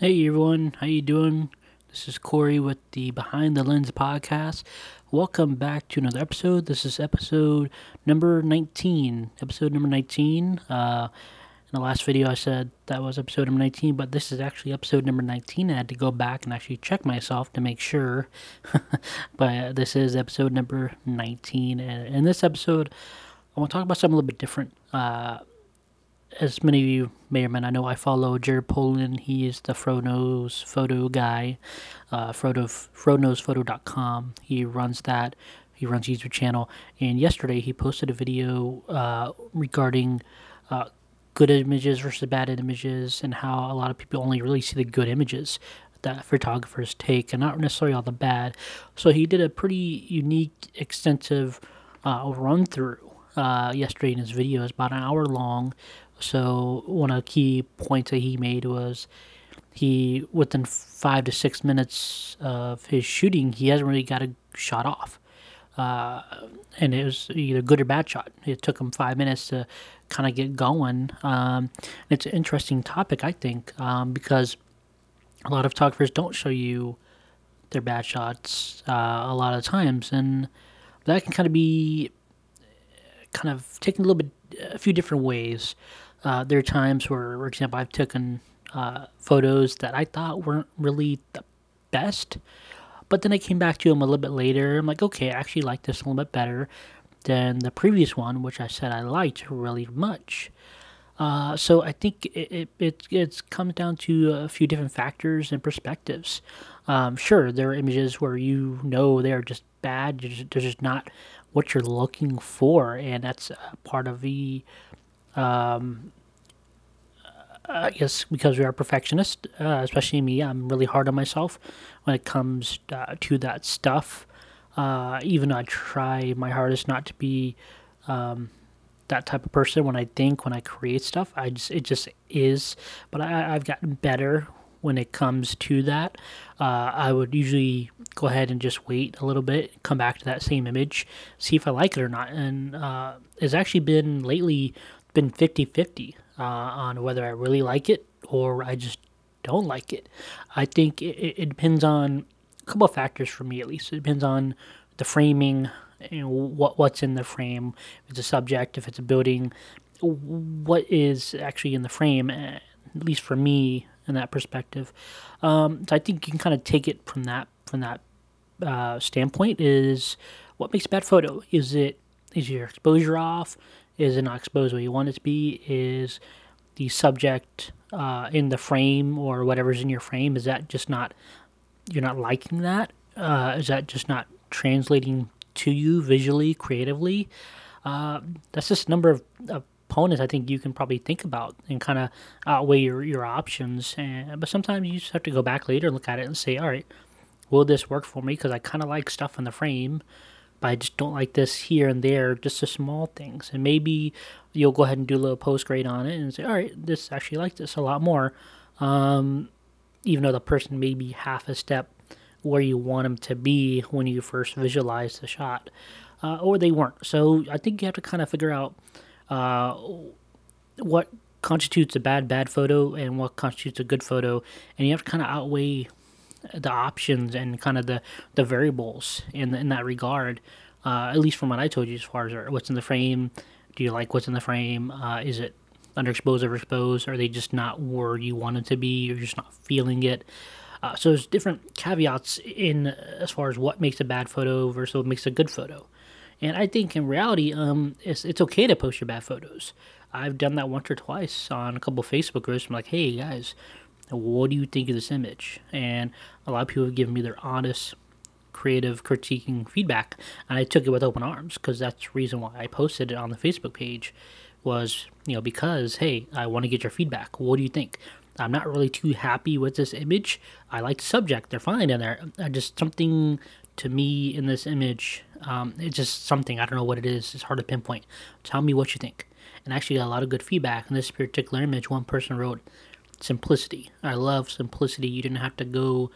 Hey everyone, how you doing? This is Corey with the Behind the Lens podcast. Welcome back to another episode. This is episode number 19. Episode number 19. Uh, in the last video, I said that was episode number 19, but this is actually episode number 19. I had to go back and actually check myself to make sure. but this is episode number 19. And in this episode, I want to talk about something a little bit different. Uh, as many of you may or may not know, I follow Jared Polin. He is the Fro Knows Photo guy, uh. He runs that. He runs YouTube channel. And yesterday he posted a video uh, regarding uh, good images versus bad images and how a lot of people only really see the good images that photographers take and not necessarily all the bad. So he did a pretty unique, extensive uh, run through uh, yesterday in his video. It's about an hour long so one of the key points that he made was he within five to six minutes of his shooting, he hasn't really got a shot off. Uh, and it was either good or bad shot. It took him five minutes to kind of get going. Um, it's an interesting topic, I think, um, because a lot of photographers don't show you their bad shots uh, a lot of times, and that can kind of be kind of taken a little bit, a few different ways. Uh, there are times where, for example, I've taken uh, photos that I thought weren't really the best, but then I came back to them a little bit later. I'm like, okay, I actually like this a little bit better than the previous one, which I said I liked really much. Uh, so I think it, it, it, it comes down to a few different factors and perspectives. Um, sure, there are images where you know they are just bad, they're just, they're just not what you're looking for, and that's part of the um, I guess because we are perfectionists, uh, especially me, I'm really hard on myself when it comes uh, to that stuff. Uh, even though I try my hardest not to be um, that type of person when I think, when I create stuff, I just it just is. But I, have gotten better when it comes to that. Uh, I would usually go ahead and just wait a little bit, come back to that same image, see if I like it or not. And uh, it's actually been lately been 50 50 uh, on whether I really like it or I just don't like it. I think it, it depends on a couple of factors for me at least. It depends on the framing and what what's in the frame. If it's a subject, if it's a building, what is actually in the frame. Eh, at least for me, in that perspective. Um, so I think you can kind of take it from that from that uh, standpoint. Is what makes a bad photo? Is it is your exposure off? Is it not exposed where you want it to be? Is the subject uh, in the frame or whatever's in your frame is that just not you're not liking that? Uh, is that just not translating to you visually, creatively? Uh, that's just a number of, opponents I think you can probably think about and kind of outweigh your, your options. And, but sometimes you just have to go back later and look at it and say, all right, will this work for me? Because I kind of like stuff in the frame but I just don't like this here and there, just the small things. And maybe you'll go ahead and do a little post grade on it and say, all right, this actually like this a lot more. Um, even though the person may be half a step where you want them to be when you first visualize the shot, uh, or they weren't. So I think you have to kind of figure out uh, what constitutes a bad bad photo and what constitutes a good photo, and you have to kind of outweigh the options and kind of the, the variables in in that regard. Uh, at least from what I told you, as far as what's in the frame, do you like what's in the frame? Uh, is it underexposed, overexposed? Are they just not where you want it to be? You're just not feeling it. Uh, so there's different caveats in as far as what makes a bad photo versus what makes a good photo. And I think in reality, um, it's, it's okay to post your bad photos. I've done that once or twice on a couple Facebook groups. I'm like, hey guys, what do you think of this image? And a lot of people have given me their honest, creative, critiquing feedback, and I took it with open arms because that's the reason why I posted it on the Facebook page. Was you know because hey, I want to get your feedback. What do you think? I'm not really too happy with this image. I like the subject; they're fine in there. I just something to me in this image. Um, it's just something I don't know what it is. It's hard to pinpoint. Tell me what you think. And actually, got a lot of good feedback in this particular image. One person wrote, simplicity. I love simplicity. You didn't have to go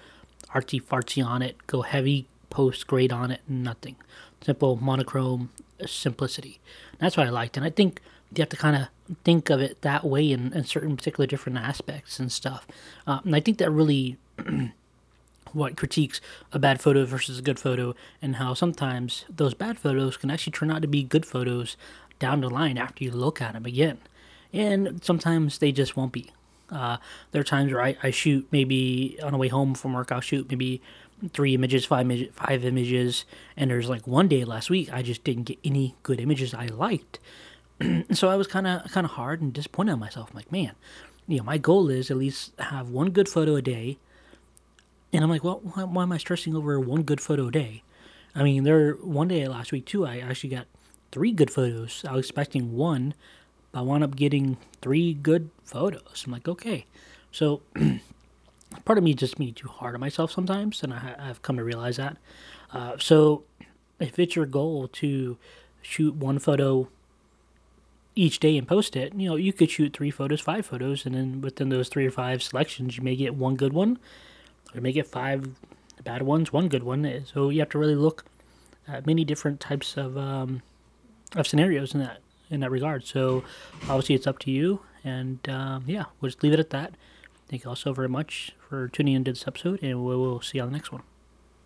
artsy fartsy on it, go heavy post grade on it, nothing. Simple monochrome simplicity. That's what I liked. And I think you have to kind of think of it that way in, in certain particular different aspects and stuff. Uh, and I think that really what critiques a bad photo versus a good photo and how sometimes those bad photos can actually turn out to be good photos down the line after you look at them again. And sometimes they just won't be. Uh, there are times where I, I shoot maybe on the way home from work, I'll shoot maybe three images, five, five images, and there's like one day last week I just didn't get any good images I liked. so I was kind of kind of hard and disappointed in myself. I'm like, man, you know, my goal is at least have one good photo a day. And I'm like, well, why, why am I stressing over one good photo a day? I mean, there one day last week too, I actually got three good photos. I was expecting one, I wound up getting three good photos. I'm like, okay. So part of me just being too hard on myself sometimes, and I, have come to realize that. Uh, so if it's your goal to shoot one photo each day and post it, you know, you could shoot three photos, five photos, and then within those three or five selections, you may get one good one, or you may get five bad ones, one good one. So you have to really look at many different types of um, of scenarios in that in that regard. So obviously, it's up to you, and um, yeah, we'll just leave it at that. Thank you all so very much for tuning into this episode, and we will see you on the next one.